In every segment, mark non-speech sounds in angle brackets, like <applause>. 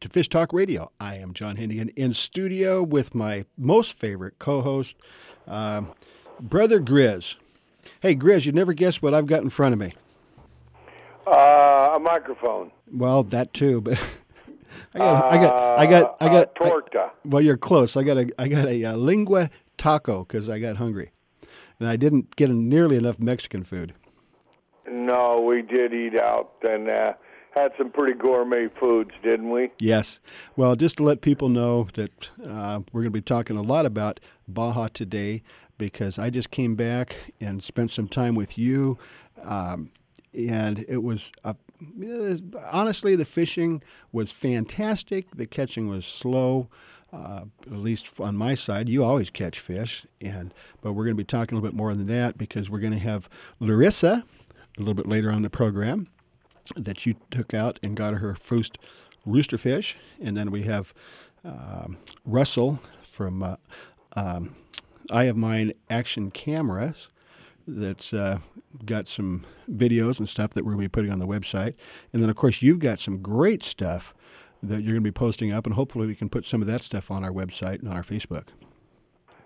to Fish Talk Radio. I am John Hennigan in studio with my most favorite co host, uh, Brother Grizz. Hey, Grizz, you never guess what I've got in front of me. Uh, a microphone. Well, that too, but. <laughs> I got, I got, I got, I got. Uh, torta. I, well, you're close. I got a, I got a, a lengua taco because I got hungry, and I didn't get nearly enough Mexican food. No, we did eat out, and uh, had some pretty gourmet foods, didn't we? Yes. Well, just to let people know that uh, we're going to be talking a lot about Baja today because I just came back and spent some time with you. Um, and it was a, honestly the fishing was fantastic. The catching was slow, uh, at least on my side. You always catch fish, and but we're going to be talking a little bit more than that because we're going to have Larissa a little bit later on the program that you took out and got her first rooster fish, and then we have um, Russell from uh, um, Eye of Mine Action Cameras that's uh, got some videos and stuff that we're going to be putting on the website, and then of course you've got some great stuff that you're going to be posting up, and hopefully we can put some of that stuff on our website and on our Facebook.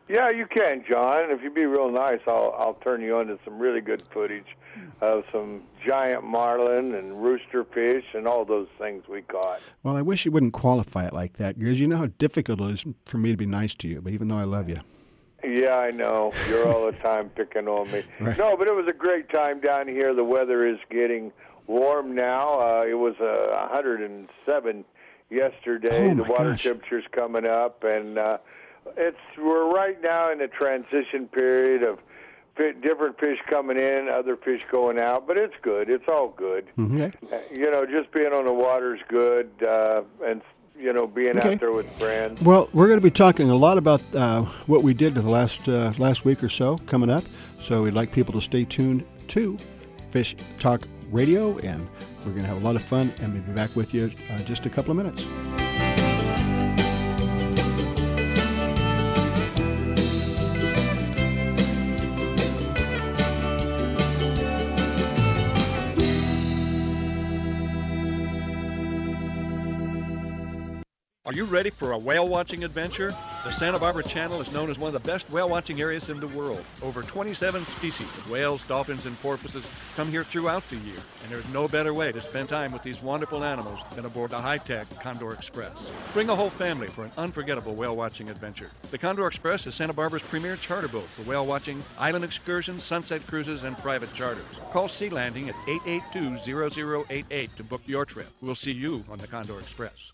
Yeah, you can, John. If you'd be real nice, I'll I'll turn you on to some really good footage of some giant marlin and rooster fish and all those things we caught. Well, I wish you wouldn't qualify it like that, because you know how difficult it is for me to be nice to you. But even though I love you. Yeah, I know. You're all the time picking on me. <laughs> Right. No, but it was a great time down here. The weather is getting warm now. Uh, it was uh, 107 yesterday. Oh, the water gosh. temperature's coming up, and uh, it's we're right now in the transition period of different fish coming in, other fish going out. But it's good. It's all good. Okay. Uh, You know, just being on the water is good, uh, and you know, being Okay. out there with friends. Well, we're going to be talking a lot about uh, what we did the last uh, last week or so coming up. So we'd like people to stay tuned to Fish Talk Radio, and we're going to have a lot of fun. And we'll be back with you uh, just a couple of minutes. Are you ready for a whale watching adventure? The Santa Barbara Channel is known as one of the best whale watching areas in the world. Over 27 species of whales, dolphins, and porpoises come here throughout the year, and there's no better way to spend time with these wonderful animals than aboard the high tech Condor Express. Bring the whole family for an unforgettable whale watching adventure. The Condor Express is Santa Barbara's premier charter boat for whale watching, island excursions, sunset cruises, and private charters. Call Sea Landing at 882 0088 to book your trip. We'll see you on the Condor Express.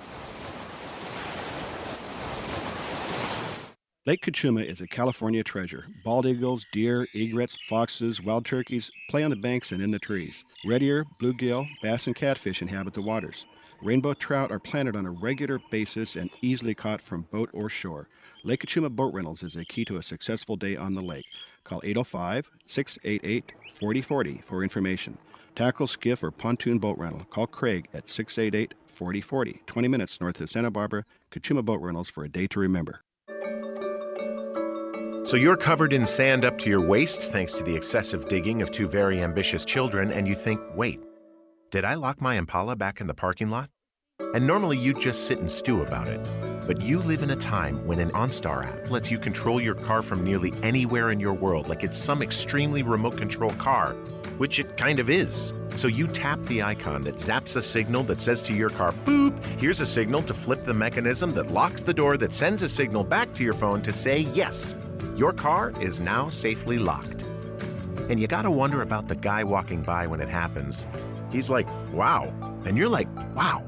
Lake Cachuma is a California treasure. Bald eagles, deer, egrets, foxes, wild turkeys play on the banks and in the trees. Red ear, bluegill, bass, and catfish inhabit the waters. Rainbow trout are planted on a regular basis and easily caught from boat or shore. Lake Cachuma Boat Rentals is a key to a successful day on the lake. Call 805 688 4040 for information. Tackle, skiff, or pontoon boat rental. Call Craig at 688 4040, 20 minutes north of Santa Barbara. Cachuma Boat Rentals for a day to remember. So you're covered in sand up to your waist thanks to the excessive digging of two very ambitious children, and you think, wait, did I lock my Impala back in the parking lot? And normally you'd just sit and stew about it. But you live in a time when an OnStar app lets you control your car from nearly anywhere in your world, like it's some extremely remote control car, which it kind of is. So you tap the icon that zaps a signal that says to your car, boop, here's a signal to flip the mechanism that locks the door that sends a signal back to your phone to say yes. Your car is now safely locked. And you gotta wonder about the guy walking by when it happens. He's like, wow. And you're like, wow.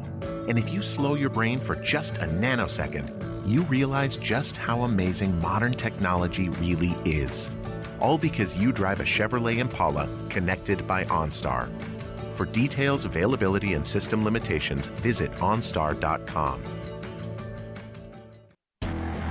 And if you slow your brain for just a nanosecond, you realize just how amazing modern technology really is. All because you drive a Chevrolet Impala connected by OnStar. For details, availability, and system limitations, visit OnStar.com.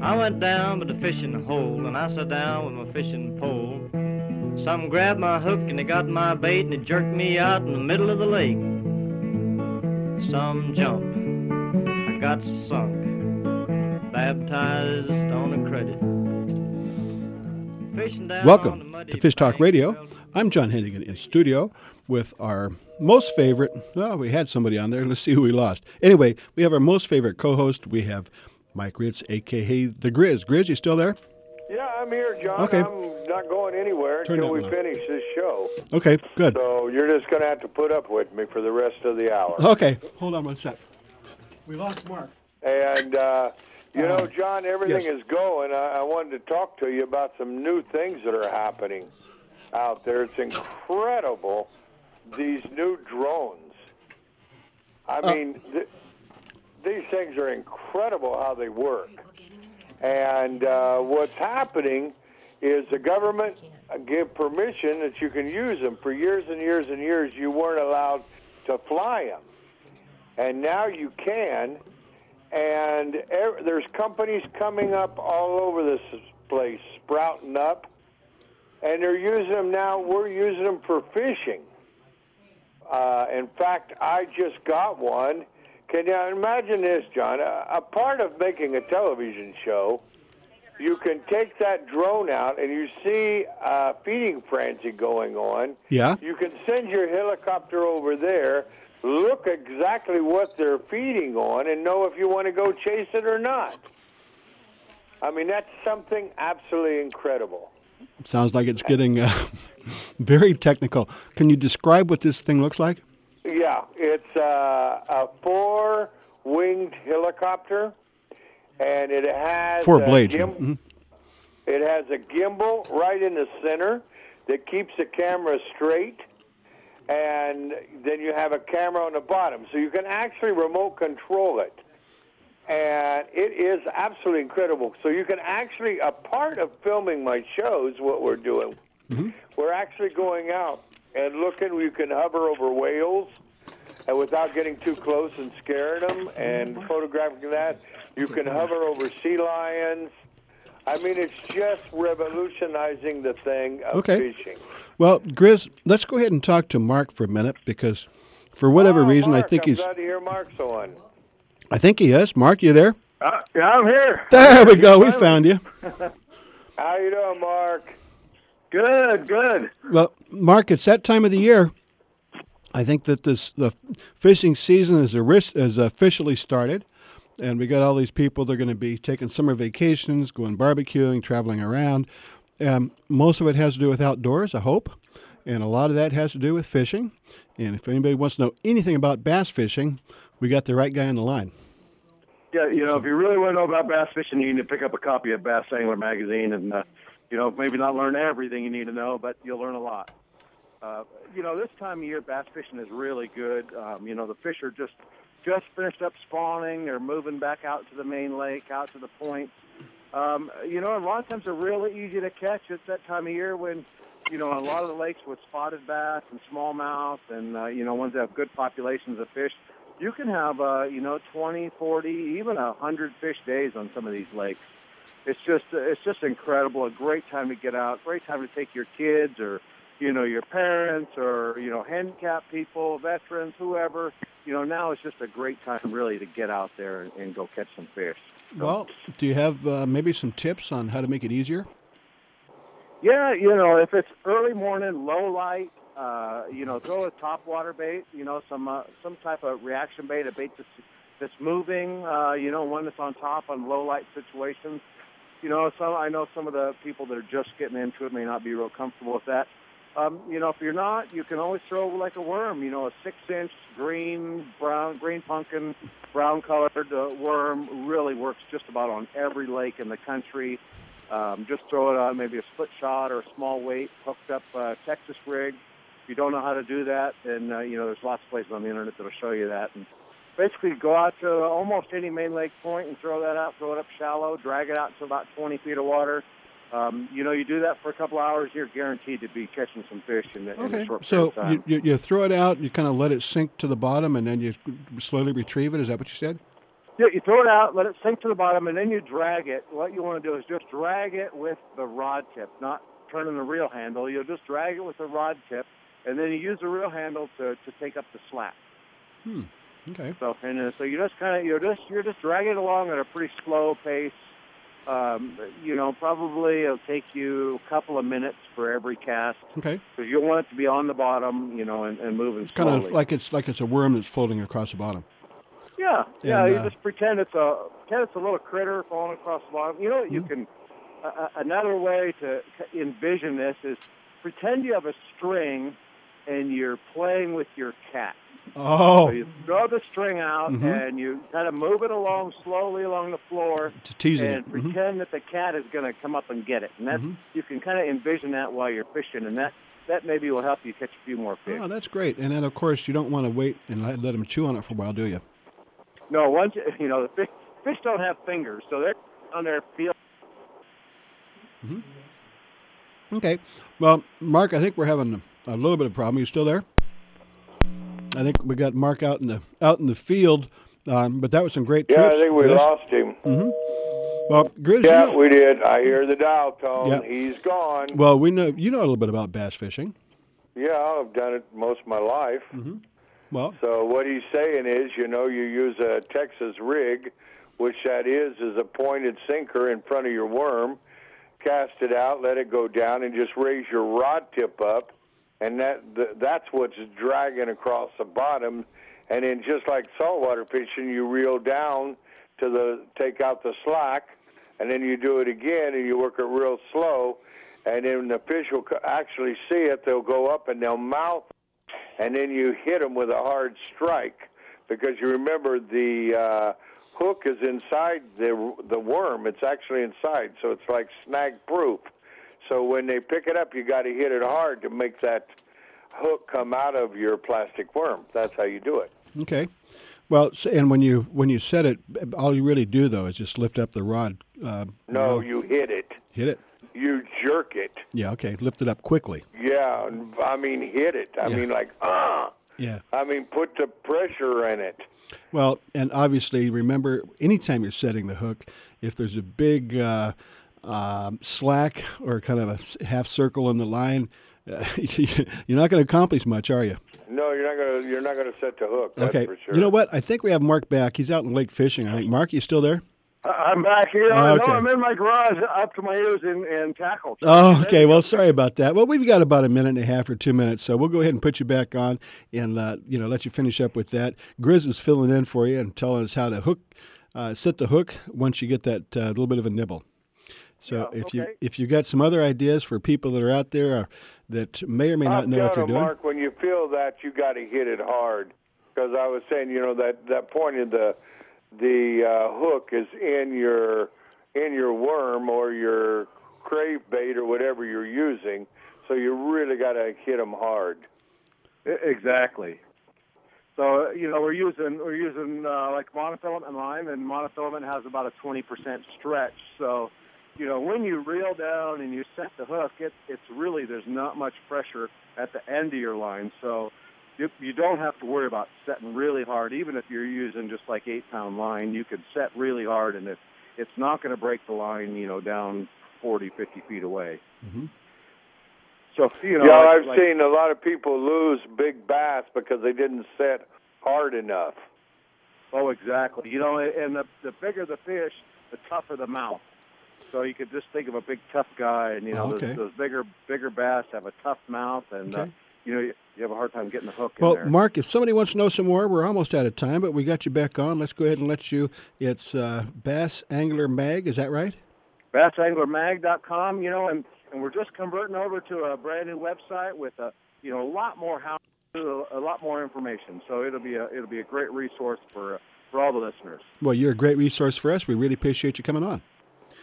I went down by the fishing hole and I sat down with my fishing pole. Some grabbed my hook and they got my bait and they jerked me out in the middle of the lake. Some jumped. I got sunk. Baptized on a credit. Welcome to Fish Talk Radio. I'm John Hennigan in studio with our most favorite. Well, we had somebody on there. Let's see who we lost. Anyway, we have our most favorite co-host. We have Mike Ritz, aka the Grizz. Grizz, you still there? Yeah, I'm here, John. Okay. I'm not going anywhere Turn until we low. finish this show. Okay, good. So you're just going to have to put up with me for the rest of the hour. Okay, hold on one sec. We lost Mark. And, uh, you know, John, everything yes. is going. I, I wanted to talk to you about some new things that are happening out there. It's incredible, these new drones. I Uh, mean, th- these things are incredible how they work. And uh, what's happening is the government give permission that you can use them. For years and years and years, you weren't allowed to fly them. And now you can. And ev- there's companies coming up all over this place, sprouting up. And they're using them now. We're using them for fishing. Uh, in fact, I just got one. Can you imagine this, John? A, a part of making a television show, you can take that drone out and you see a feeding frenzy going on. Yeah. You can send your helicopter over there, look exactly what they're feeding on, and know if you want to go chase it or not. I mean, that's something absolutely incredible. Sounds like it's getting uh, <laughs> very technical. Can you describe what this thing looks like? Yeah, it's uh, a four-winged helicopter, and it has Four blades. gim- Mhm. It has a gimbal right in the center that keeps the camera straight, and then you have a camera on the bottom, so you can actually remote control it. And it is absolutely incredible. So you can actually, a part of filming my shows, what we're doing, we're actually going out and looking. You can hover over whales, and without getting too close and scaring them, and photographing that, you can hover over sea lions. I mean, it's just revolutionizing the thing of Okay. fishing. Well, Grizz, let's go ahead and talk to Mark for a minute because, for whatever Oh, reason, Mark, I think I'm he's. glad to hear Mark's on. I think he is. Mark, you there? Uh, yeah, I'm here. There we go. We found you. <laughs> How you doing, Mark? Good, good. Well, Mark, it's that time of the year. I think that this the fishing season is, is officially started, and we got all these people. They're going to be taking summer vacations, going barbecuing, traveling around. Um, most of it has to do with outdoors, I hope, and a lot of that has to do with fishing. And if anybody wants to know anything about bass fishing, we got the right guy on the line. Yeah, you know, if you really want to know about bass fishing, you need to pick up a copy of Bass Angler magazine, and uh, you know, maybe not learn everything you need to know, but you'll learn a lot. Uh, you know, this time of year, bass fishing is really good. Um, you know, the fish are just just finished up spawning. They're moving back out to the main lake, out to the point. Um, you know, a lot of times they're really easy to catch. It's that time of year when, you know, a lot of the lakes with spotted bass and smallmouth and, uh, you know, ones that have good populations of fish, you can have, uh, you know, 20, 40, even a 100 fish days on some of these lakes. It's just, it's just incredible. A great time to get out. Great time to take your kids or, you know, your parents or, you know, handicapped people, veterans, whoever. You know, now is just a great time really to get out there and, and go catch some fish. Well, do you have uh, maybe some tips on how to make it easier? Yeah, you know, if it's early morning, low light, uh, you know, throw a top water bait. You know, some uh, some type of reaction bait, a bait that's that's moving. Uh, you know, one that's on top on low light situations. You know, some I know some of the people that are just getting into it may not be real comfortable with that. Um, you know, if you're not, you can always throw like a worm. You know, a six-inch green, brown, green pumpkin, brown-colored uh, worm really works just about on every lake in the country. Um, just throw it on maybe a split shot or a small weight, hooked up uh, Texas rig. If you don't know how to do that, then uh, you know there's lots of places on the internet that'll show you that. And basically, go out to almost any main lake point and throw that out. Throw it up shallow, drag it out to about 20 feet of water. Um, you know, you do that for a couple hours, you're guaranteed to be catching some fish in, the, in a Okay, short so of time. you, you, you throw it out, you kind of let it sink to the bottom, and then you slowly retrieve it. Is that what you said? Yeah, you throw it out, let it sink to the bottom, and then you drag it. What you want to do is just drag it with the rod tip, not turning the reel handle. You'll just drag it with the rod tip, and then you use the reel handle to, to take up the slack. Hmm. Okay. So and uh, so you just kind of you're just you're just dragging it along at a pretty slow pace. Um, you know, probably it'll take you a couple of minutes for every cast Okay. because you want it to be on the bottom, you know, and, and moving It's kind of like it's like it's a worm that's floating across the bottom. Yeah, yeah. And, you uh, just pretend it's a pretend it's a little critter falling across the bottom. You know, what you Mm-hmm. can. Uh, uh, another way to envision this is pretend you have a string and you're playing with your cat. Oh, So you throw the string out Mhm. and you kind of move it along slowly along the floor to teasing and it. Mhm. pretend that the cat is going to come up and get it. And that's Mhm. you can kind of envision that while you're fishing, and that that maybe will help you catch a few more fish. Oh, that's great. And then, of course, you don't want to wait and let, let them chew on it for a while, do you? No, once <laughs> you know the fish, fish don't have fingers, so they're on their feel. Okay. Well, Mark, I think we're having a little bit of problem. You still there? I think we got Mark out in the out in the field, um, but that was some great trip. Yeah, I think we lost him. Well, Grizz, you Yeah, know- we did. I hear the dial tone. Yeah. He's gone. well, we know you know a little bit about bass fishing. Yeah, I've done it most of my life. Well, So what he's saying is, you know, you use a Texas rig, which that is is a pointed sinker in front of your worm. Cast it out, let it go down, and just raise your rod tip up, and that th- that's what's dragging across the bottom. And then just like saltwater fishing, you reel down to the take out the slack, and then you do it again, and you work it real slow, and then the fish will actually see it. They'll go up and they'll mouth and then you hit them with a hard strike because you remember the uh, hook is inside the the worm. It's actually inside, so it's like snag proof. So when they pick it up, you got to hit it hard to make that hook come out of your plastic worm. That's how you do it. okay. Well, and when you when you set it, all you really do though is just lift up the rod. Uh, No, you know, you hit it. hit it. You jerk it. Yeah. Okay. Lift it up quickly. Yeah, and- I mean hit it. I Yeah. mean like ah. Yeah. I mean put the pressure in it. Well, and obviously, remember, anytime you're setting the hook, if there's a big uh, um, slack or kind of a half circle in the line, uh, <laughs> you're not going to accomplish much, are you? No, you're not gonna you're not gonna set the hook. That's okay. for sure. You know what? I think we have Mark back. He's out in the lake fishing. I think. Mark, you still there? I'm back here. Oh, okay. No, I'm in my garage, up to my ears in, in tackle. Oh, okay. Well, sorry about that. Well, we've got about a minute and a half or two minutes, so we'll go ahead and put you back on and uh, you know let you finish up with that. Grizz is filling in for you and telling us how to hook, uh, set the hook once you get that uh, little bit of a nibble. So Yeah, if you okay. if you got some other ideas for people that are out there uh, that may or may not I'm know what they're doing, Mark, when you feel that, you got to hit it hard. Because I was saying, you know, that that point of the the uh, hook is in your in your worm or your crave bait or whatever you're using. So you really got to hit them hard. Exactly. So uh, you know we're using we're using uh, like monofilament line, and monofilament has about a 20% stretch. So you know when you reel down and you set the hook, it, it's really there's not much pressure at the end of your line. So you, you don't have to worry about setting really hard. Even if you're using just like eight pound line, you could set really hard, and it, it's not going to break the line. You know down 40, 50 feet away. Mhm. So you know, yeah, like- I've like- seen a lot of people lose big bass because they didn't set hard enough. Oh, exactly. You know, and the the bigger the fish, the tougher the mouth. So you could just think of a big tough guy, and you know Oh, okay. those, those bigger bigger bass have a tough mouth, and uh, you know you, you have a hard time getting the hook Well, in there. Mark, if somebody wants to know some more, we're almost out of time, but we got you back on. Let's go ahead and let you. It's uh, Bass Angler Mag, is that right? BassAnglerMag.com, you know, and, and we're just converting over to a brand new website with a you know a lot more how a, a lot more information. So it'll be a it'll be a great resource for uh, for all the listeners. Well, you're a great resource for us. We really appreciate you coming on.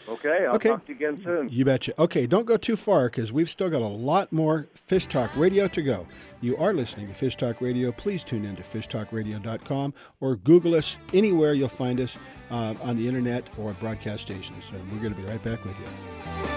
Okay, I'll Okay. talk to you again soon. You betcha. Okay, don't go too far because we've still got a lot more Fish Talk Radio to go. You are listening to Fish Talk Radio. Please tune in to fishtalkradio.com or Google us anywhere you'll find us uh, on the internet or broadcast stations. And we're going to be right back with you.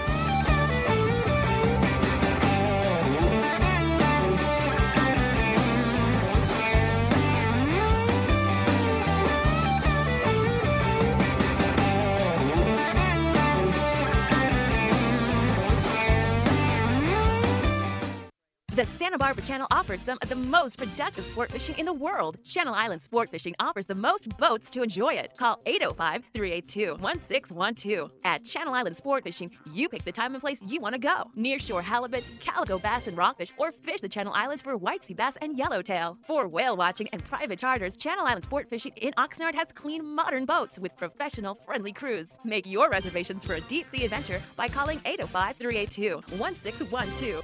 Santa Barbara Channel offers some of the most productive sport fishing in the world. Channel Island Sport Fishing offers the most boats to enjoy it. Call 805 382 1612. At Channel Island Sport Fishing, you pick the time and place you want to go. Nearshore halibut, calico bass, and rockfish, or fish the Channel Islands for white sea bass and yellowtail. For whale watching and private charters, Channel Island Sport Fishing in Oxnard has clean, modern boats with professional, friendly crews. Make your reservations for a deep sea adventure by calling 805 382 1612.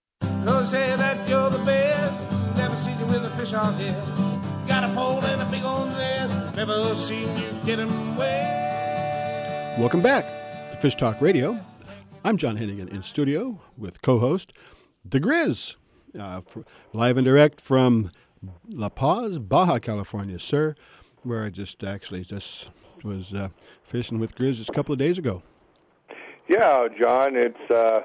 Those say that you're the best. Never seen you with a fish on head. Got a pole and a big old net. Never seen you get 'em wet. Welcome back to Fish Talk Radio. I'm John Hennigan in studio with co-host The Grizz, uh, f- live and direct from La Paz, Baja California, sir, where I just actually just was uh, fishing with Grizz just a couple of days ago. Yeah, John, it's uh,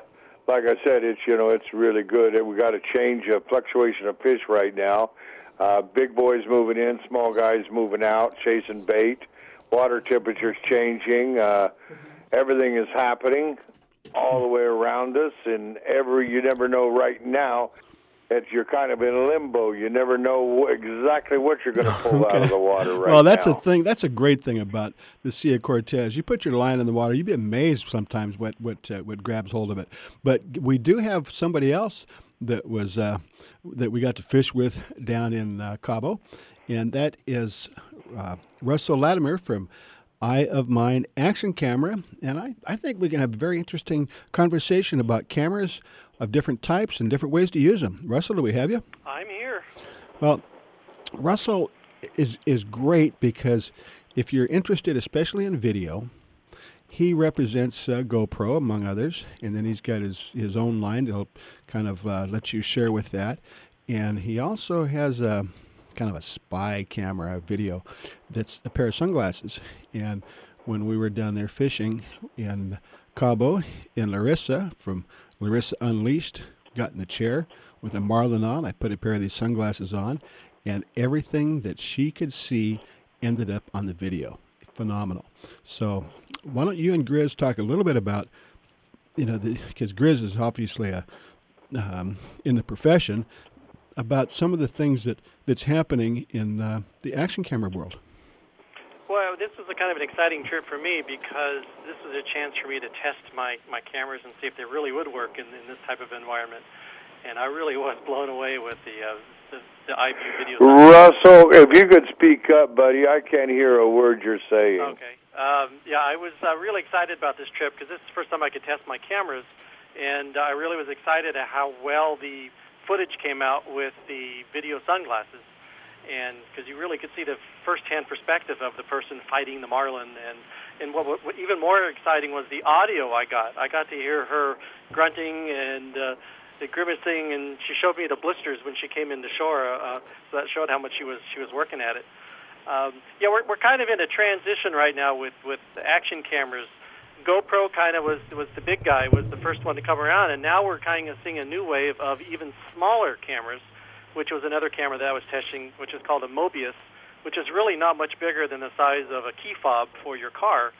like I said, it's you know it's really good. We got a change of fluctuation of fish right now. Uh, big boys moving in, small guys moving out, chasing bait. Water temperatures changing. Uh, everything is happening all the way around us, and every you never know right now. That you're kind of in limbo. You never know exactly what you're going <laughs> to pull out of the water right well, that's now. a thing. That's a great thing about the Sea of Cortez. You put your line in the water, you'd be amazed sometimes what what uh, what grabs hold of it. But we do have somebody else that was uh, that we got to fish with down in uh, Cabo, and that is uh, Russell Latimer from Eye of Mine Action Camera, and I, I think we can have a very interesting conversation about cameras of different types and different ways to use them. Russell, do we have you? I'm here. Well, Russell is is great because if you're interested, especially in video, he represents uh, GoPro among others, and then he's got his his own line that'll kind of uh, let you share with that, and he also has a kind of a spy camera video that's a pair of sunglasses, and when we were down there fishing in Cabo in Larissa from Larissa Unleashed, got in the chair with a marlin on. I put a pair of these sunglasses on, and everything that she could see ended up on the video. Phenomenal. So, why don't you and Grizz talk a little bit about, you know, because Grizz is obviously a um, in the profession, about some of the things that that's happening in uh, the action camera world. Well, this was a kind of an exciting trip for me because this was a chance for me to test my, my cameras and see if they really would work in, in this type of environment. And I really <laughs> was blown away with the uh, the, the iView video. Russell, if you could speak up, buddy, I can't hear a word you're saying. Okay. Um, yeah, I was uh, really excited about this trip because this is the first time I could test my cameras, and I really was excited at how well the footage came out with the video sunglasses and because you really could see the first-hand perspective of the person fighting the marlin and and what, what even more exciting was the audio I got. I got to hear her grunting and uh, the grimacing, and she showed me the blisters when she came into shore. Uh, so that showed how much she was she was working at it. Um, yeah, we're we're kind of in a transition right now with with action cameras. GoPro kind of was was the big guy, was the first one to come around, and now we're kind of seeing a new wave of even smaller cameras which was another camera that I was testing, which is called a Mobius, which is really not much bigger than the size of a key fob for your car.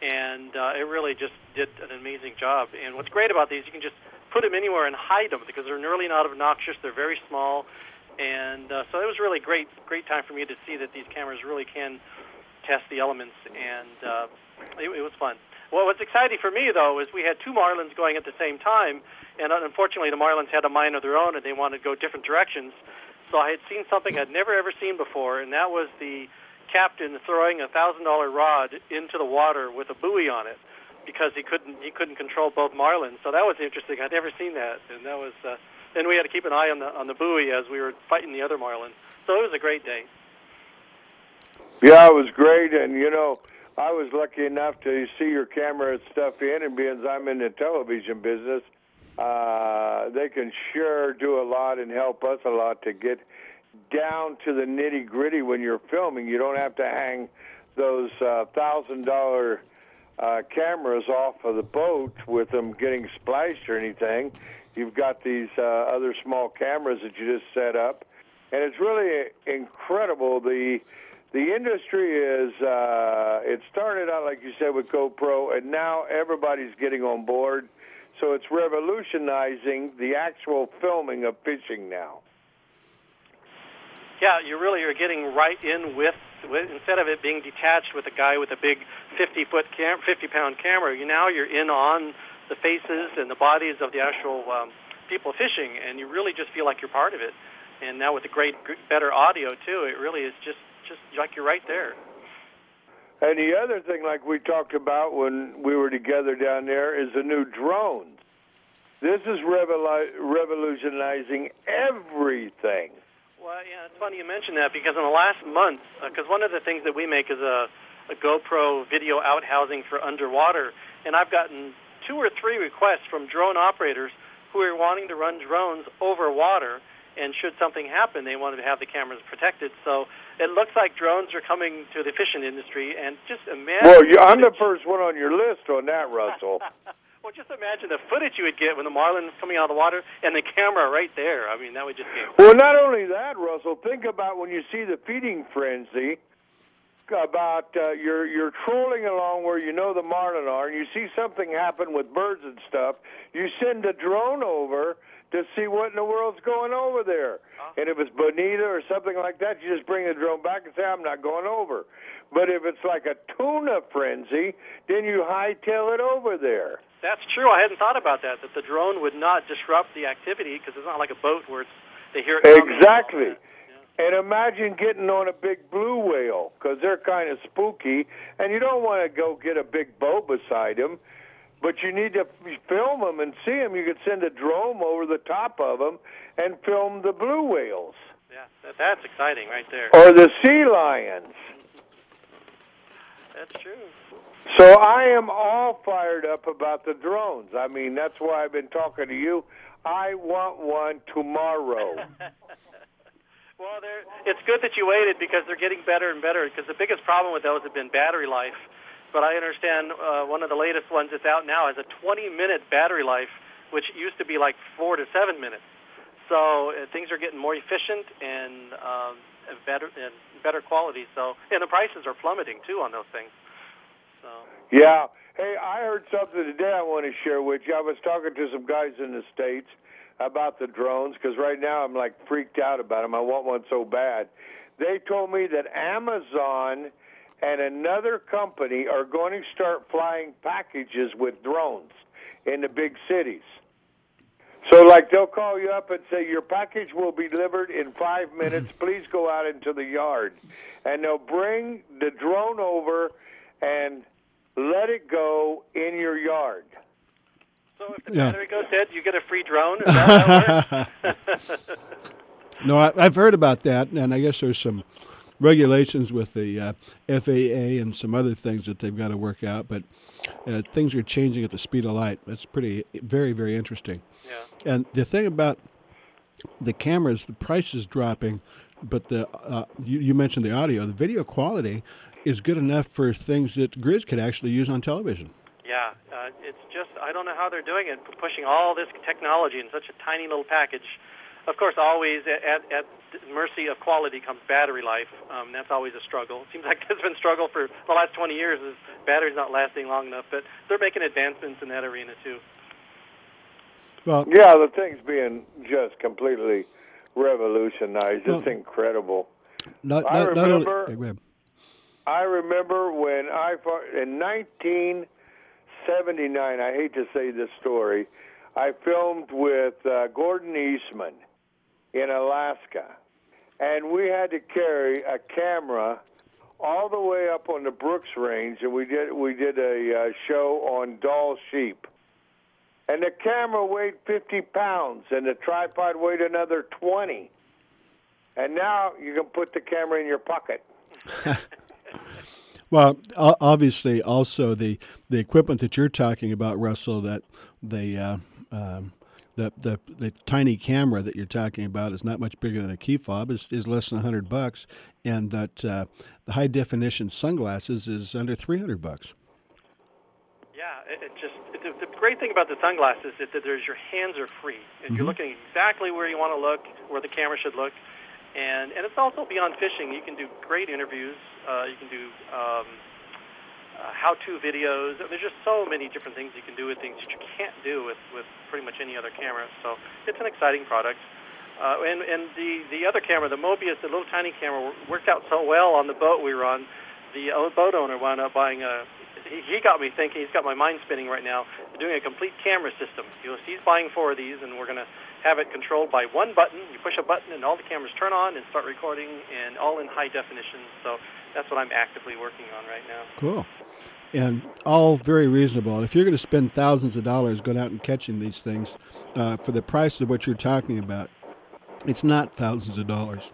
And uh, it really just did an amazing job. And what's great about these, you can just put them anywhere and hide them because they're really not obnoxious. They're very small, and uh, so it was really great, great time for me to see that these cameras really can test the elements, and uh, it, it was fun. What was exciting for me though is we had two Marlins going at the same time, and unfortunately the Marlins had a mind of their own and they wanted to go different directions. So I had seen something I'd never ever seen before, and that was the captain throwing a thousand dollar rod into the water with a buoy on it because he couldn't he couldn't control both Marlins. So that was interesting. I'd never seen that, and that was. Uh, then we had to keep an eye on the on the buoy as we were fighting the other Marlin. So it was a great day. Yeah, it was great, and you know, I was lucky enough to see your camera and stuff in, and being I'm in the television business, uh, they can sure do a lot and help us a lot to get down to the nitty gritty when you're filming. You don't have to hang those uh, thousand dollar uh, cameras off of the boat with them getting splashed or anything. You've got these uh, other small cameras that you just set up, and it's really incredible the the industry is uh, it started out like you said with GoPro, and now everybody's getting on board so it's revolutionizing the actual filming of fishing now. Yeah, you really are getting right in with, with instead of it being detached with a guy with a big 50 foot cam, 50 pound camera. You now you're in on the faces and the bodies of the actual um, people fishing, and you really just feel like you're part of it. And now with the great, better audio too, it really is just just like you're right there. And the other thing, like we talked about when we were together down there, is the new drones. This is revolu- revolutionizing everything. Well, yeah, it's funny you mention that because in the last month, because uh, one of the things that we make is a, a GoPro video out housing for underwater, and I've gotten two or three requests from drone operators who are wanting to run drones over water, and should something happen, they wanted to have the cameras protected. So it looks like drones are coming to the fishing industry, and just imagine. Well, you, I'm the first one on your list on that, <laughs> Russell. well, just imagine the footage you would get when the marlin marlin's coming out of the water and the camera right there. I mean, that would just be. Well, not only that, Russell. Think about when you see the feeding frenzy. About uh, you're you're trolling along where you know the marlin are, and you see something happen with birds and stuff. You send a drone over to see what in the world's going over there. Uh-huh. And if it's bonita or something like that, you just bring the drone back and say, I'm not going over. But if it's like a tuna frenzy, then you hightail it over there. That's true. I hadn't thought about that. That the drone would not disrupt the activity because it's not like a boat where it's, they hear it. Exactly. And imagine getting on a big blue whale because they're kind of spooky, and you don't want to go get a big boat beside them, but you need to film them and see them. You could send a drone over the top of them and film the blue whales Yeah, that, that's exciting right there. or the sea lions. That's true. So I am all fired up about the drones. I mean, that's why I've been talking to you. I want one tomorrow. <laughs> Well, they're, it's good that you waited because they're getting better and better. Because the biggest problem with those have been battery life. But I understand uh, one of the latest ones that's out now has a 20-minute battery life, which used to be like four to seven minutes. So uh, things are getting more efficient and um, and better and better quality. So and the prices are plummeting too on those things. So Yeah. Hey, I heard something today I want to share with you. I was talking to some guys in the States about the drones because right now I'm like freaked out about them. I want one so bad. They told me that Amazon and another company are going to start flying packages with drones in the big cities. So, like, they'll call you up and say, Your package will be delivered in five mm-hmm. minutes. Please go out into the yard. And they'll bring the drone over and let it go in your yard. so if the Yeah. battery goes dead, you get a free drone. Is that how it works? <laughs> No, I, I've heard about that, and I guess there's some regulations with the uh, FAA and some other things that they've got to work out. But uh, things are changing at the speed of light. That's pretty, very, very interesting. Yeah. And the thing about the cameras, the price is dropping, but the uh, you, you mentioned the audio, the video quality is good enough for things that Grizz could actually use on television. Yeah, uh, it's just I don't know how they're doing it, pushing all this technology in such a tiny little package. Of course, always at, at, at the mercy of quality comes battery life. Um, that's always a struggle. It seems like <laughs> there's been struggle for the last 20 years. Is batteries not lasting long enough? But they're making advancements in that arena too. Well, Yeah, the thing's being just completely revolutionized. Well- it's incredible. Not, I not, not only, remember- Hey. I remember when I fought in 1979. I hate to say this story. I filmed with uh, Gordon Eastman in Alaska, and we had to carry a camera all the way up on the Brooks Range, and we did we did a uh, show on Dall sheep. And the camera weighed 50 pounds, and the tripod weighed another 20. And now you can put the camera in your pocket. <laughs> Well, obviously, also the the equipment that you're talking about, Russell, that the uh, um, the, the the tiny camera that you're talking about is not much bigger than a key fob. is is less than hundred bucks, and that uh, the high definition sunglasses is under three hundred bucks. Yeah, it, it just it, the, the great thing about the sunglasses is that there's your hands are free, and you're Mhm. looking exactly where you want to look, where the camera should look, and and it's also beyond fishing. You can do great interviews. Uh, you can do um, uh, how-to videos. There's just so many different things you can do with things that you can't do with with pretty much any other camera. So it's an exciting product. Uh, and and the the other camera, the Mobius, the little tiny camera, worked out so well on the boat we were on. The boat owner wound up buying a. He, got me thinking. He's got my mind spinning right now. They're doing a complete camera system. You know, he's buying four of these, and we're going to have it controlled by one button. You push a button, and all the cameras turn on and start recording, and all in high definition. So that's what I'm actively working on right now. Cool. And all very reasonable. If you're going to spend thousands of dollars going out and catching these things uh, for the price of what you're talking about, it's not thousands of dollars.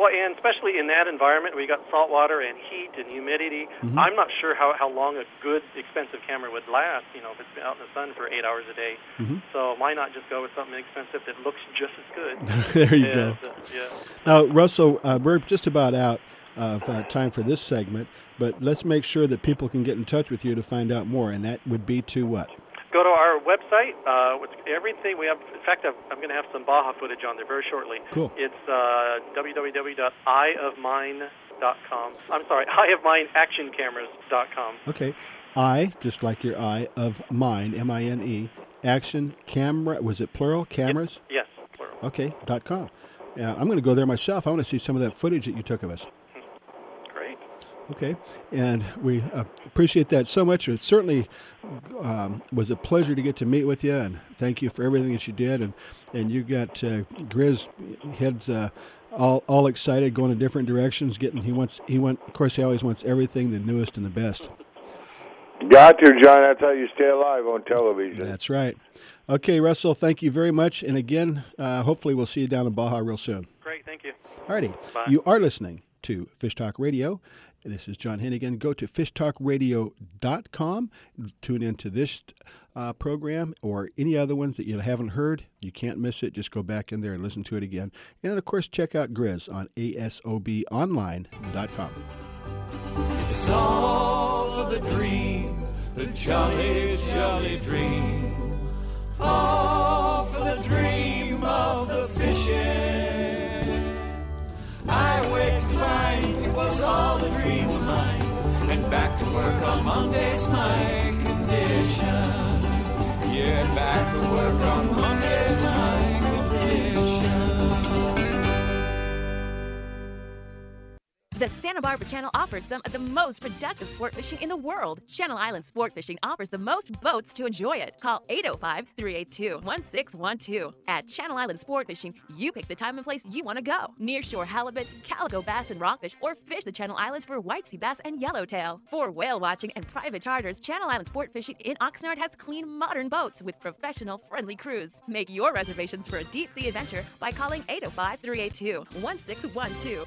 Well, and especially in that environment where you got salt water and heat and humidity, Mhm. I'm not sure how, how long a good, expensive camera would last, you know, if it's been out in the sun for eight hours a day. Mhm. So why not just go with something expensive that looks just as good? <laughs> there you Yeah, go. so- yeah. Now, Russell, uh, we're just about out of uh, time for this segment, but let's make sure that people can get in touch with you to find out more, and that would be to what? Go to our website. Uh, with everything we have. In fact, I'm, I'm going to have some Baja footage on there very shortly. Cool. It's uh, www.eyeofmine.com. I'm sorry, <laughs> eyeofmineactioncameras.com. Okay. I, just like your eye, of mine, M I N E, action camera, was it plural? Cameras? Yes, plural. Okay, dot com. Yeah, I'm going to go there myself. I want to see some of that footage that you took of us. Great. Okay, and we uh, appreciate that so much. It certainly um, was a pleasure to get to meet with you, and thank you for everything that you did. And and you got uh, Grizz heads uh, all all excited, going in different directions. Getting he wants he went. Of course, he always wants everything the newest and the best. Got to, John. That's how you stay alive on television. That's right. Okay, Russell. Thank you very much. And again, uh, hopefully, we'll see you down in Baja real soon. Great, thank you. Alrighty. Bye. You are listening to Fish Talk Radio. This is John Hennigan. Go to fishtalkradio.com. Tune into this uh, program or any other ones that you haven't heard. You can't miss it. Just go back in there and listen to it again. And of course, check out Grizz on asobonline.com. It's all for the dream, the jolly, jolly dream. All for the dream of the fishing. All a dream of mine. And back to work on Monday's my condition. Yeah, back to work on Monday's The Santa Barbara Channel offers some of the most productive sport fishing in the world. Channel Island Sport Fishing offers the most boats to enjoy it. Call 805 382 1612. At Channel Island Sport Fishing, you pick the time and place you want to go. Nearshore halibut, calico bass, and rockfish, or fish the Channel Islands for white sea bass and yellowtail. For whale watching and private charters, Channel Island Sport Fishing in Oxnard has clean, modern boats with professional, friendly crews. Make your reservations for a deep sea adventure by calling 805 382 1612.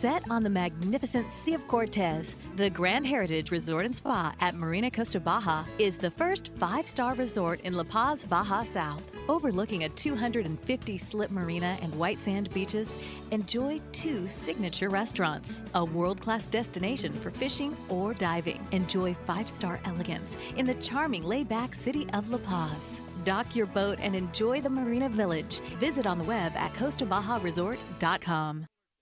Set on the magnificent Sea of Cortez, the Grand Heritage Resort and Spa at Marina Costa Baja is the first five star resort in La Paz, Baja South. Overlooking a 250 slip marina and white sand beaches, enjoy two signature restaurants, a world class destination for fishing or diving. Enjoy five star elegance in the charming laid back city of La Paz. Dock your boat and enjoy the Marina Village. Visit on the web at CostaBajaResort.com.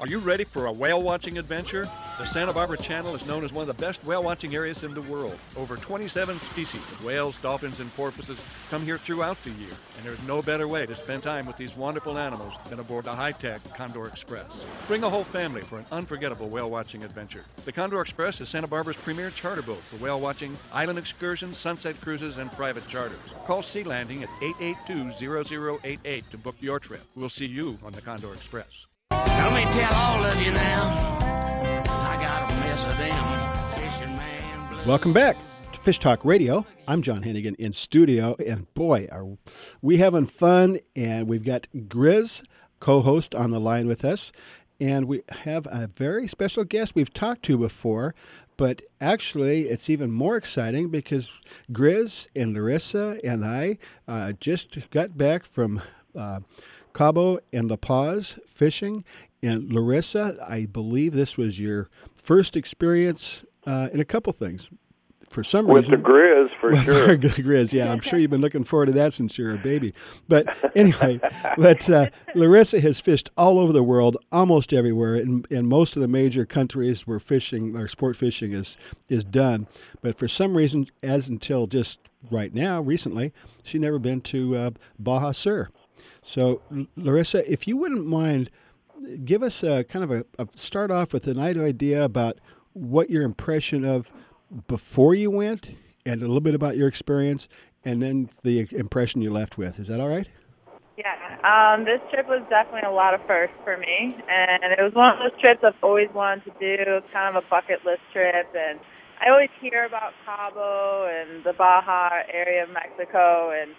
Are you ready for a whale watching adventure? The Santa Barbara Channel is known as one of the best whale watching areas in the world. Over 27 species of whales, dolphins, and porpoises come here throughout the year, and there's no better way to spend time with these wonderful animals than aboard the high tech Condor Express. Bring a whole family for an unforgettable whale watching adventure. The Condor Express is Santa Barbara's premier charter boat for whale watching, island excursions, sunset cruises, and private charters. Call Sea Landing at 882 0088 to book your trip. We'll see you on the Condor Express. Let me tell all of you now. I got a mess of them fishing man blues. Welcome back to Fish Talk Radio. I'm John Hennigan in studio, and boy, are we having fun! And we've got Grizz, co-host, on the line with us, and we have a very special guest we've talked to before. But actually, it's even more exciting because Grizz and Larissa and I uh, just got back from uh, Cabo and La Paz fishing. And Larissa, I believe this was your first experience uh, in a couple things. for some With reason with the Grizz, for sure. the Grizz, yeah. I'm sure you've been looking forward to that since you're a baby. But <laughs> anyway, but uh, Larissa has fished all over the world, almost everywhere, in, in most of the major countries where fishing or sport fishing is is done. But for some reason, as until just right now, recently, she never been to uh, Baja Sur. So, Larissa, if you wouldn't mind, give us a kind of a, a start off with an idea about what your impression of before you went and a little bit about your experience and then the impression you left with. Is that all right? Yeah, um, this trip was definitely a lot of firsts for me, and it was one of those trips I've always wanted to do, kind of a bucket list trip. And I always hear about Cabo and the Baja area of Mexico, and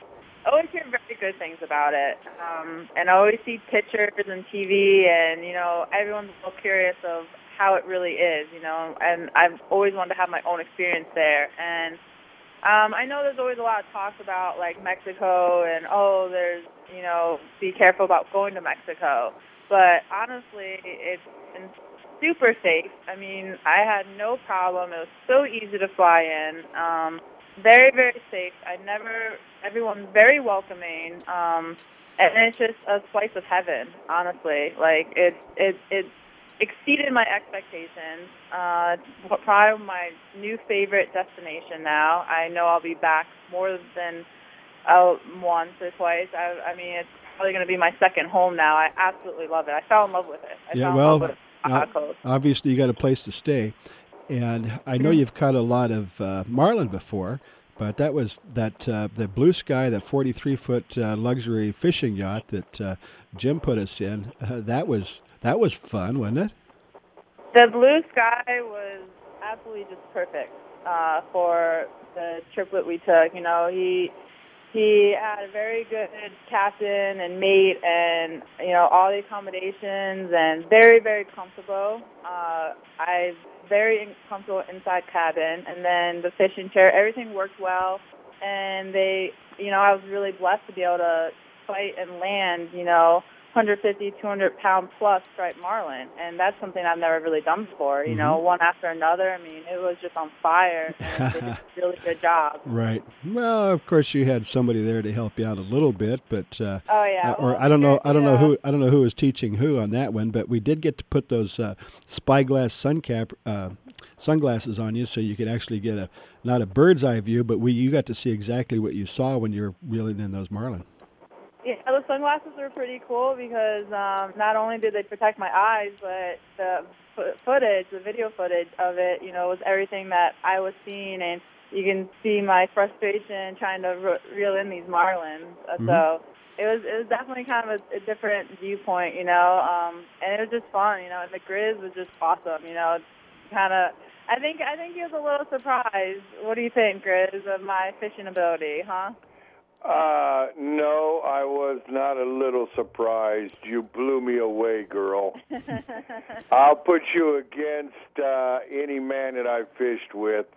always hear very good things about it. Um, and I always see pictures and TV, and you know, everyone's so curious of how it really is, you know. And I've always wanted to have my own experience there, and um, I know there's always a lot of talk about like Mexico and oh, there's you know, be careful about going to Mexico. But honestly, it's super safe. I mean, I had no problem. It was so easy to fly in. Um, very, very safe. I never. Everyone's very welcoming. Um, and it's just a slice of heaven, honestly. Like it, it, it exceeded my expectations. Uh, probably my new favorite destination now. I know I'll be back more than uh, once or twice. I, I mean, it's probably going to be my second home now. I absolutely love it. I fell in love with it. I yeah, fell in well, love with uh, obviously you got a place to stay. And I know you've caught a lot of uh, marlin before, but that was that uh, the blue sky, that 43 foot uh, luxury fishing yacht that uh, Jim put us in. <laughs> That was that was fun, wasn't it? The blue sky was absolutely just perfect uh, for the triplet we took. You know, he he had a very good captain and mate, and you know all the accommodations, and very very comfortable. Uh, I very comfortable inside cabin, and then the fishing chair, everything worked well, and they, you know, I was really blessed to be able to fight and land, you know, 150, 200 pound plus striped marlin, and that's something I've never really done before. You know, Mhm. one after another. I mean, it was just on fire. <laughs> They did a really good job. Right. Well, of course you had somebody there to help you out a little bit, but uh, Oh, yeah. uh, or Well, I don't know, I don't know who, I don't know who was teaching who on that one, but we did get to put those uh, spyglass sun cap uh, sunglasses on you, so you could actually get a not a bird's eye view, but we you got to see exactly what you saw when you were reeling in those marlin. The sunglasses were pretty cool because um, not only did they protect my eyes, but the fo- footage, the video footage of it, you know, was everything that I was seeing, and you can see my frustration trying to re- reel in these marlins. Uh, Mhm. So it was it was definitely kind of a, a different viewpoint, you know, um, and it was just fun, you know. And the Grizz was just awesome, you know. Kind of, I think I think he was a little surprised. What do you think, Grizz, of my fishing ability, huh? Uh, no, I was not a little surprised. You blew me away, girl. <laughs> I'll put you against uh, any man that I've fished with.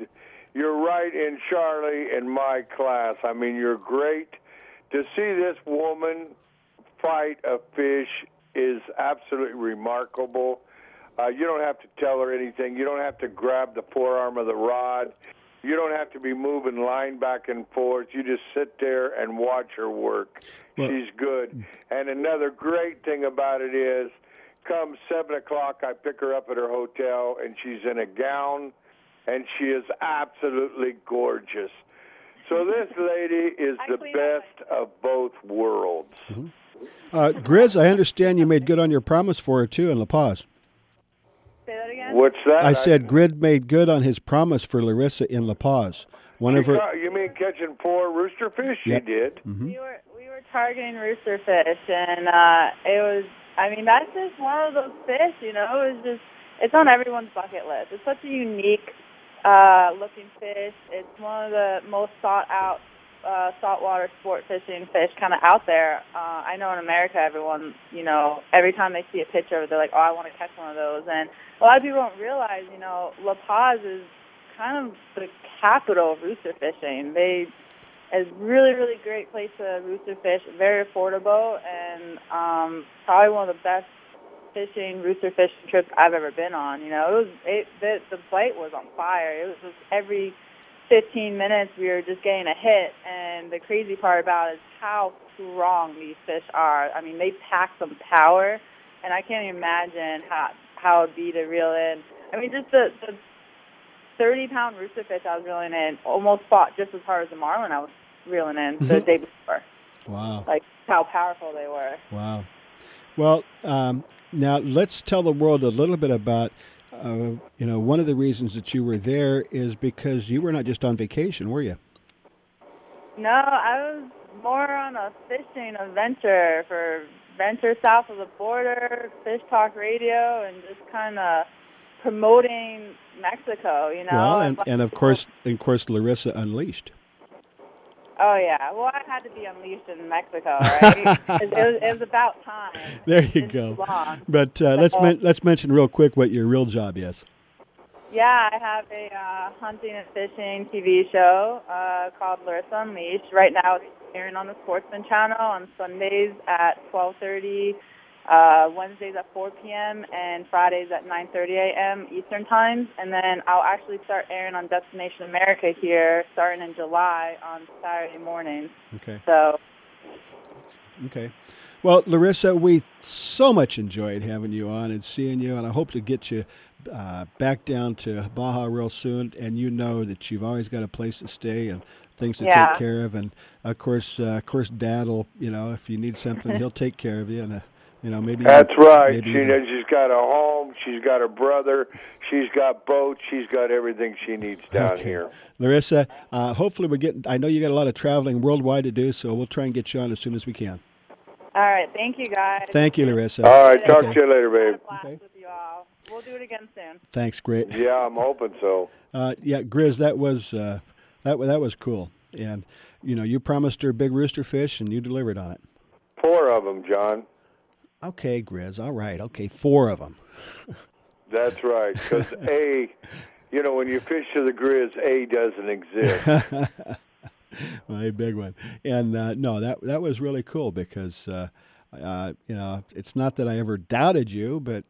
You're right in Charlie in my class. I mean, you're great. To see this woman fight a fish is absolutely remarkable. Uh, you don't have to tell her anything. You don't have to grab the forearm of the rod. You don't have to be moving line back and forth. You just sit there and watch her work. Well- She's good. And another great thing about it is, come seven o'clock, I pick her up at her hotel, and she's in a gown, and she is absolutely gorgeous. So <laughs> this lady is the best of both worlds. Uh, Grizz, I understand you made good on your promise for her too in La Paz. Say that again. What's that? I said Grizz made good on his promise for Larissa in La Paz. One She of her. caught- you mean catching four rooster fish? Yep. She did. Mhm. We were we were targeting rooster fish, and uh, it was. I mean, that's just one of those fish. You know, it was just. It's on everyone's bucket list. It's such a unique uh, looking fish. It's one of the most sought out uh, saltwater sport fishing fish kind of out there. Uh, I know in America, everyone, you know, every time they see a picture they're like, "Oh, I want to catch one of those." And a lot of people don't realize, you know, La Paz is kind of the capital of rooster fishing. They it's really, really great place to rooster fish. Very affordable, and um, probably one of the best fishing rooster fishing trips I've ever been on. You know, it was it the the bite was on fire. It was just every 15 minutes, we were just getting a hit. And the crazy part about it is how strong these fish are. I mean, they pack some power, and I can't imagine how how it'd be to reel in. I mean, just the, the 30 pound rooster fish I was reeling in almost fought just as hard as the marlin I was reeling in the Mhm. day before. Wow. Like how powerful they were. Wow. Well, um, now let's tell the world a little bit about. Uh, you know, one of the reasons that you were there is because you were not just on vacation, were you? No, I was more on a fishing adventure for Venture South of the Border, Fish Talk Radio, and just kind of promoting Mexico. You know. well, and, and of course, of course, Larissa Unleashed. Oh yeah. Well, I had to be unleashed in Mexico, right? <laughs> it, was, it was about time. There you It's go. But uh, let's So- men- let's mention real quick what your real job is. Yeah, I have a uh, hunting and fishing TV show uh, called Larissa Unleashed. Right now, it's airing on the Sportsman Channel on Sundays at 12:30, uh, Wednesdays at 4 p.m., and Fridays at 9:30 a.m. Eastern Time. And then I'll actually start airing on Destination America here, starting in July on Saturday mornings. Okay. So Okay. Well, Larissa, we so much enjoyed having you on and seeing you, and I hope to get you uh, back down to Baja real soon. And you know that you've always got a place to stay and things to Yeah. take care of. And of course, uh, of course, Dad'll, you know, if you need something, <laughs> he'll take care of you. And uh, you know, maybe That's right. Maybe she knows she's got a home. She's got a brother. She's got boats. She's got everything she needs down Okay. here. Larissa, uh, hopefully we're getting. I know you got a lot of traveling worldwide to do, so we'll try and get you on as soon as we can. all right, thank you guys. Thank you, Larissa. All right. Talk Okay. to you later, babe. Okay. With you all. We'll do it again soon. Thanks, great. Yeah, I'm hoping so. <laughs> Uh, yeah, Grizz, that was uh, that wa- that was cool, and you know you promised her big rooster fish, and you delivered on it. Four of them, John. Okay, Grizz, all right, okay, four of them. That's right. Because <laughs> A, you know, when you fish to the grizz, A doesn't exist. <laughs> a big one, and uh, no, that that was really cool because uh, uh, you know it's not that I ever doubted you, but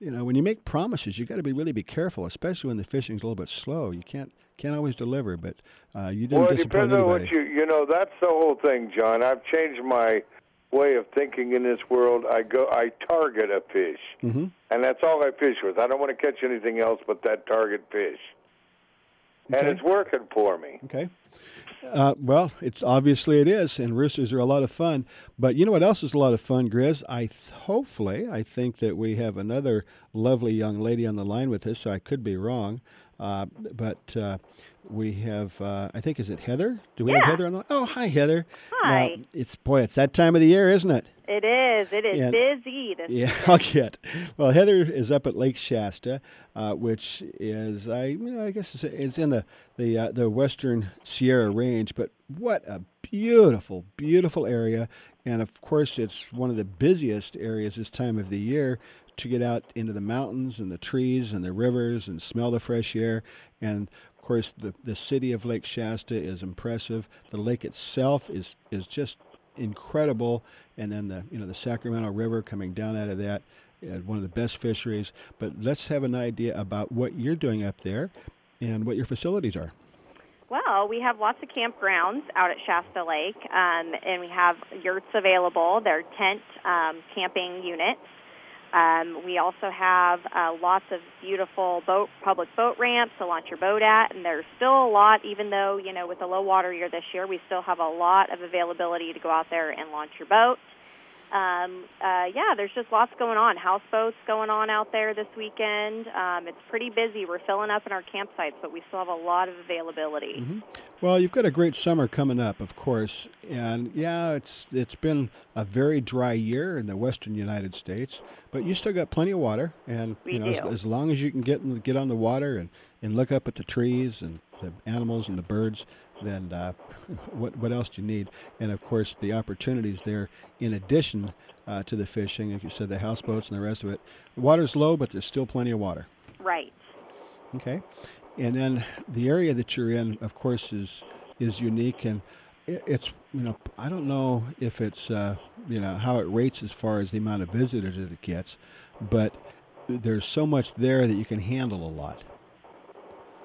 you know when you make promises, you got to be really be careful, especially when the fishing's a little bit slow. You can't can't always deliver, but uh, you didn't well, it disappoint depends on what you. You know, that's the whole thing, John. I've changed my way of thinking in this world. I go, I target a fish, hmm and that's all I fish with. I don't want to catch anything else but that target fish, and it's working for me. Okay. Uh, well, it's obviously it is, and roosters are a lot of fun. But you know what else is a lot of fun, Grizz? I th- hopefully I think that we have another lovely young lady on the line with us. So I could be wrong, uh, but uh, we have. Uh, I think is it Heather? Do we have Heather on the? line? Oh, hi Heather. Hi. Now, it's boy, it's that time of the year, isn't it? It is. It is And- busy. Yeah, <laughs> I'll get. Well, Heather is up at Lake Shasta, uh, which is I you know I guess it's, it's in the the uh, the western Sierra Range, but what a beautiful, beautiful area, and of course it's one of the busiest areas this time of the year to get out into the mountains and the trees and the rivers and smell the fresh air and. Course, the, the city of Lake Shasta is impressive. The lake itself is is just incredible, and then the you know the Sacramento River coming down out of that, uh, one of the best fisheries. But let's have an idea about what you're doing up there, and what your facilities are. Well, we have lots of campgrounds out at Shasta Lake, um, and we have yurts available. They're tent um, camping units. Um, we also have uh, lots of beautiful boat public boat ramps to launch your boat at, and there's still a lot. Even though you know with the low water year this year, we still have a lot of availability to go out there and launch your boat. Um, uh, yeah, there's just lots going on. Houseboats going on out there this weekend. Um, it's pretty busy. We're filling up in our campsites, but we still have a lot of availability. Mm-hmm. Well, you've got a great summer coming up, of course, and yeah, it's it's been a very dry year in the western United States, but you still got plenty of water, and We you know as, as long as you can get in, get on the water and, and look up at the trees and the animals and the birds, then uh, <laughs> what what else do you need? And of course, the opportunities there, in addition uh, to the fishing, like you said, the houseboats and the rest of it. The water's low, but there's still plenty of water. Right. Okay, and then the area that you're in, of course, is is unique, and it's you know I don't know if it's uh, you know how it rates as far as the amount of visitors that it gets, but there's so much there that you can handle a lot.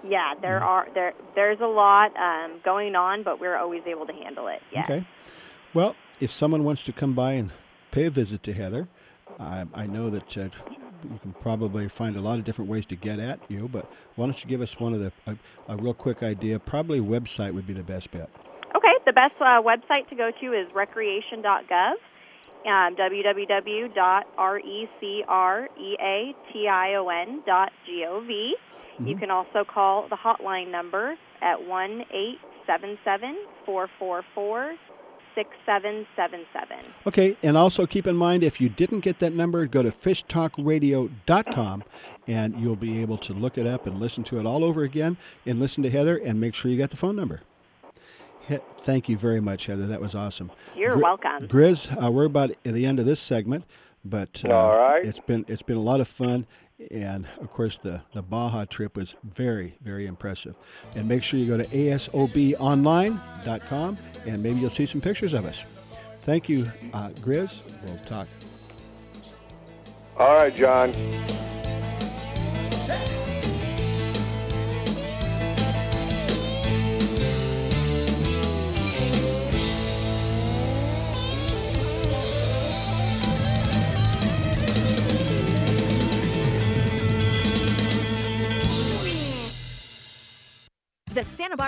Yeah, there are there there's a lot um, going on, but we're always able to handle it. Yeah. Okay. Well, if someone wants to come by and pay a visit to Heather, I, I know that uh, you can probably find a lot of different ways to get at you. But why don't you give us one of the a, a real quick idea? Probably website would be the best bet. Okay, the best uh, website to go to is recreation.gov, um, www.recreation.gov. You Mhm. can also call the hotline number at one eight seven seven four four four six seven seven seven. Okay, and also keep in mind if you didn't get that number, go to fishtalkradio.com and you'll be able to look it up and listen to it all over again and listen to Heather and make sure you got the phone number. He- Thank you very much, Heather. That was awesome. You're welcome. Grizz, uh, we're about at the end of this segment, but uh, All right. it's been it's been a lot of fun, and of course the the Baja trip was very very impressive. And make sure you go to asobonline.com and maybe you'll see some pictures of us. Thank you, uh, Grizz. We'll talk. All right, John.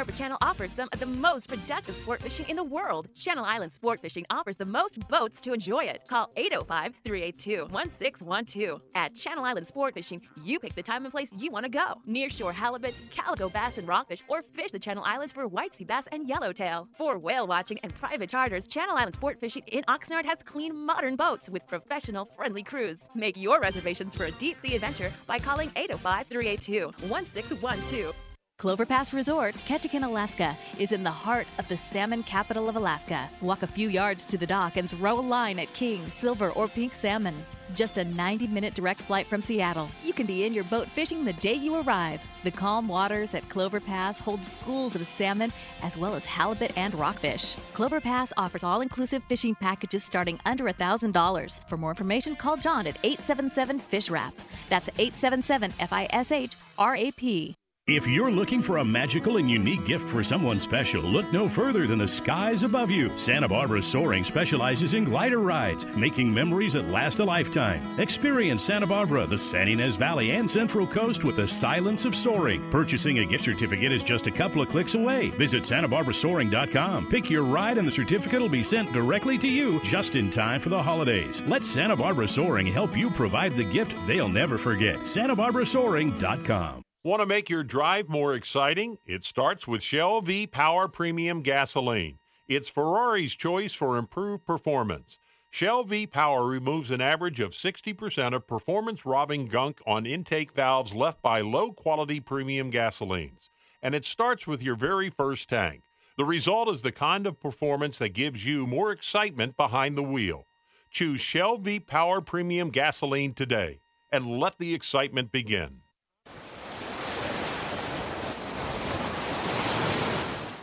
Barbara Channel offers some of the most productive sport fishing in the world. Channel Island Sport Fishing offers the most boats to enjoy it. Call 805 382 1612. At Channel Island Sport Fishing, you pick the time and place you want to go. Nearshore halibut, calico bass, and rockfish, or fish the Channel Islands for white sea bass and yellowtail. For whale watching and private charters, Channel Island Sport Fishing in Oxnard has clean, modern boats with professional, friendly crews. Make your reservations for a deep sea adventure by calling 805 382 1612. Clover Pass Resort, Ketchikan, Alaska, is in the heart of the salmon capital of Alaska. Walk a few yards to the dock and throw a line at king, silver, or pink salmon. Just a 90 minute direct flight from Seattle. You can be in your boat fishing the day you arrive. The calm waters at Clover Pass hold schools of salmon as well as halibut and rockfish. Clover Pass offers all inclusive fishing packages starting under $1,000. For more information, call John at 877 Fish Wrap. That's 877 F I S H R A P. If you're looking for a magical and unique gift for someone special, look no further than the skies above you. Santa Barbara Soaring specializes in glider rides, making memories that last a lifetime. Experience Santa Barbara, the San Ynez Valley, and Central Coast with the silence of soaring. Purchasing a gift certificate is just a couple of clicks away. Visit SantaBarbaraSoaring.com. Pick your ride, and the certificate will be sent directly to you just in time for the holidays. Let Santa Barbara Soaring help you provide the gift they'll never forget. SantaBarbaraSoaring.com. Want to make your drive more exciting? It starts with Shell V Power Premium Gasoline. It's Ferrari's choice for improved performance. Shell V Power removes an average of 60% of performance robbing gunk on intake valves left by low quality premium gasolines. And it starts with your very first tank. The result is the kind of performance that gives you more excitement behind the wheel. Choose Shell V Power Premium Gasoline today and let the excitement begin.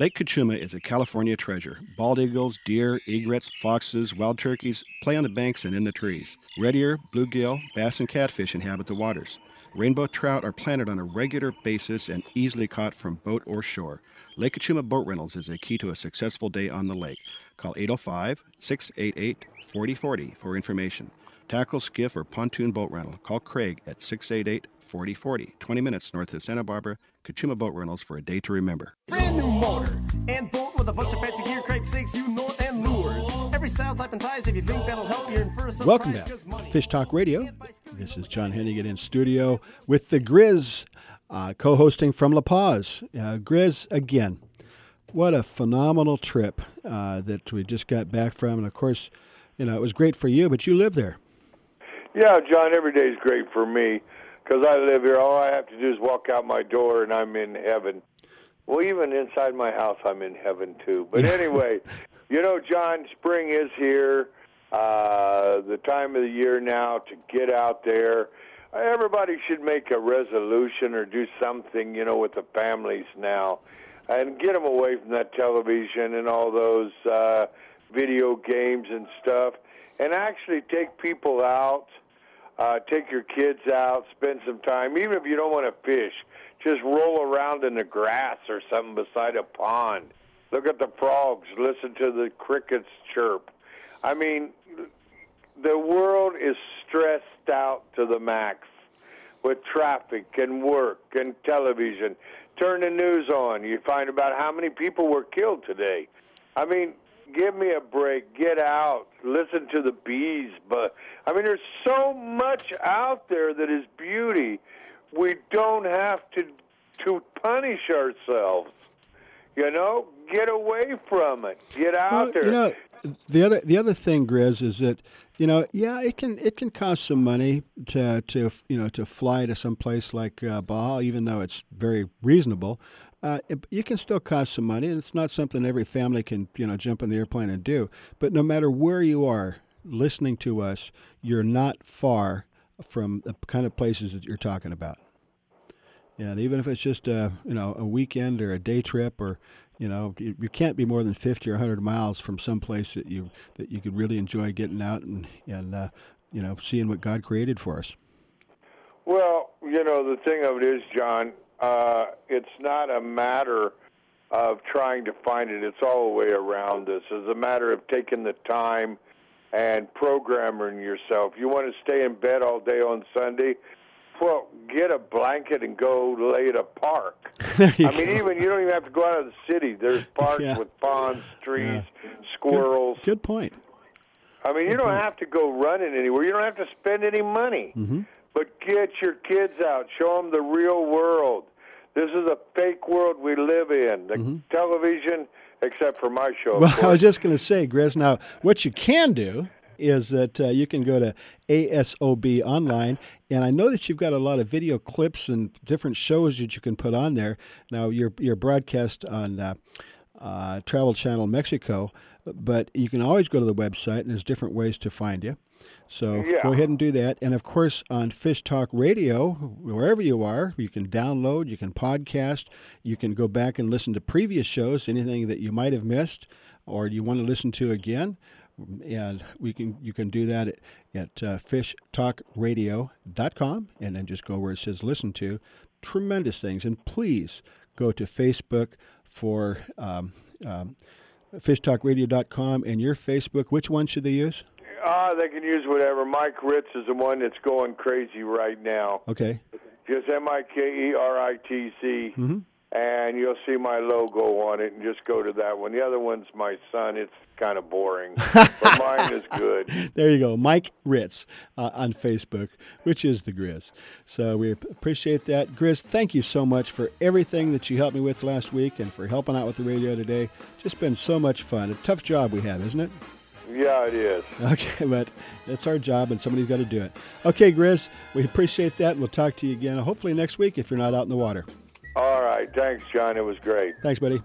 Lake Cachuma is a California treasure. Bald eagles, deer, egrets, foxes, wild turkeys play on the banks and in the trees. Red ear, bluegill, bass, and catfish inhabit the waters. Rainbow trout are planted on a regular basis and easily caught from boat or shore. Lake Cachuma Boat Rentals is a key to a successful day on the lake. Call 805 688 4040 for information. Tackle, skiff, or pontoon boat rental. Call Craig at 688 4040, 20 minutes north of Santa Barbara. Cachuma Boat Rentals for a day to remember. Brand new motor and boat with a bunch of fancy gear, crank stakes, you know, and lures. Every style, type, and size. If you think that'll help, you're in for a surprise. Welcome back. 'cause money- Fish Talk Radio. This is John Hennigan in studio with the Grizz, uh, co hosting from La Paz. Uh, Grizz, again, what a phenomenal trip uh, that we just got back from. And of course, you know, it was great for you, but you live there. Yeah, John, every day's great for me because I live here. All I have to do is walk out my door and I'm in heaven. Well, even inside my house, I'm in heaven too. But <laughs> anyway, You know, John, spring is here. Uh, the time of the year now to get out there. Everybody should make a resolution or do something, you know, with the families now, and get them away from that television and all those uh, video games and stuff, and actually take people out. Uh, take your kids out, spend some time, even if you don't want to fish. Just roll around in the grass or something beside a pond. Look at the frogs, listen to the crickets chirp. I mean, the world is stressed out to the max with traffic and work and television. Turn the news on, you find about how many people were killed today. I mean, give me a break. Get out. Listen to the bees. But I mean, there's so much out there that is beauty. We don't have to to punish ourselves. You know, get away from it. Get out Well, there. you know, the other the other thing, Grizz, is that you know, yeah, it can it can cost some money to to you know to fly to some place like uh, Baja, even though it's very reasonable. Uh, you can still cost some money, and it's not something every family can you know jump in the airplane and do. But no matter where you are listening to us, you're not far from the kind of places that you're talking about. And even if it's just a you know a weekend or a day trip or you know you, you can't be more than 50 or 100 miles from some place that you that you could really enjoy getting out and and uh, you know seeing what God created for us. Well, you know, the thing of it is, John, uh, it's not a matter of trying to find it. It's all the way around us. It's a matter of taking the time and programming yourself. You want to stay in bed all day on Sunday? Well, get a blanket and go lay at a park. <laughs> I mean, even you don't even have to go out of the city. There's <laughs> parks Yeah. with ponds, trees, squirrels. Good point. I mean, you don't have to go running anywhere. You don't have to spend any money. Mm-hmm. But get your kids out. Show them the real world. This is a fake world we live in. The television, except for my show. Mm-hmm. Well, <laughs> I was just going to say, Grizz. Now, what you can do is that uh, you can go to ASOB online, and I know that you've got a lot of video clips and different shows that you can put on there. Now, you're you're broadcast on uh, uh, Travel Channel Mexico, but you can always go to the website, and there's different ways to find you. So Yeah. go ahead and do that. And of course, on Fish Talk Radio, wherever you are, you can download, you can podcast, you can go back and listen to previous shows, anything that you might have missed or you want to listen to again. And we can you can do that at, at uh, fishtalkradio.com and then just go where it says listen to. Tremendous things. And please go to Facebook for um, um, fishtalkradio.com and your Facebook. Which one should they use? Ah, they can use whatever. Mike Ritz is the one that's going crazy right now. Okay. Just M I K E R I T C, hmm and you'll see my logo on it, and just go to that one. The other one's my son. It's kind of boring, but <laughs> mine is good. There you go, Mike Ritz uh, on Facebook, which is the Grizz. So we appreciate that, Grizz. Thank you so much for everything that you helped me with last week and for helping out with the radio today. Just been so much fun. A tough job we have, isn't it? Yeah, it is. <laughs> Okay, but it's our job, and somebody's got to do it. Okay, Grizz, we appreciate that. and We'll talk to you again, hopefully next week if you're not out in the water. All right. Thanks, John. It was great. Thanks, buddy.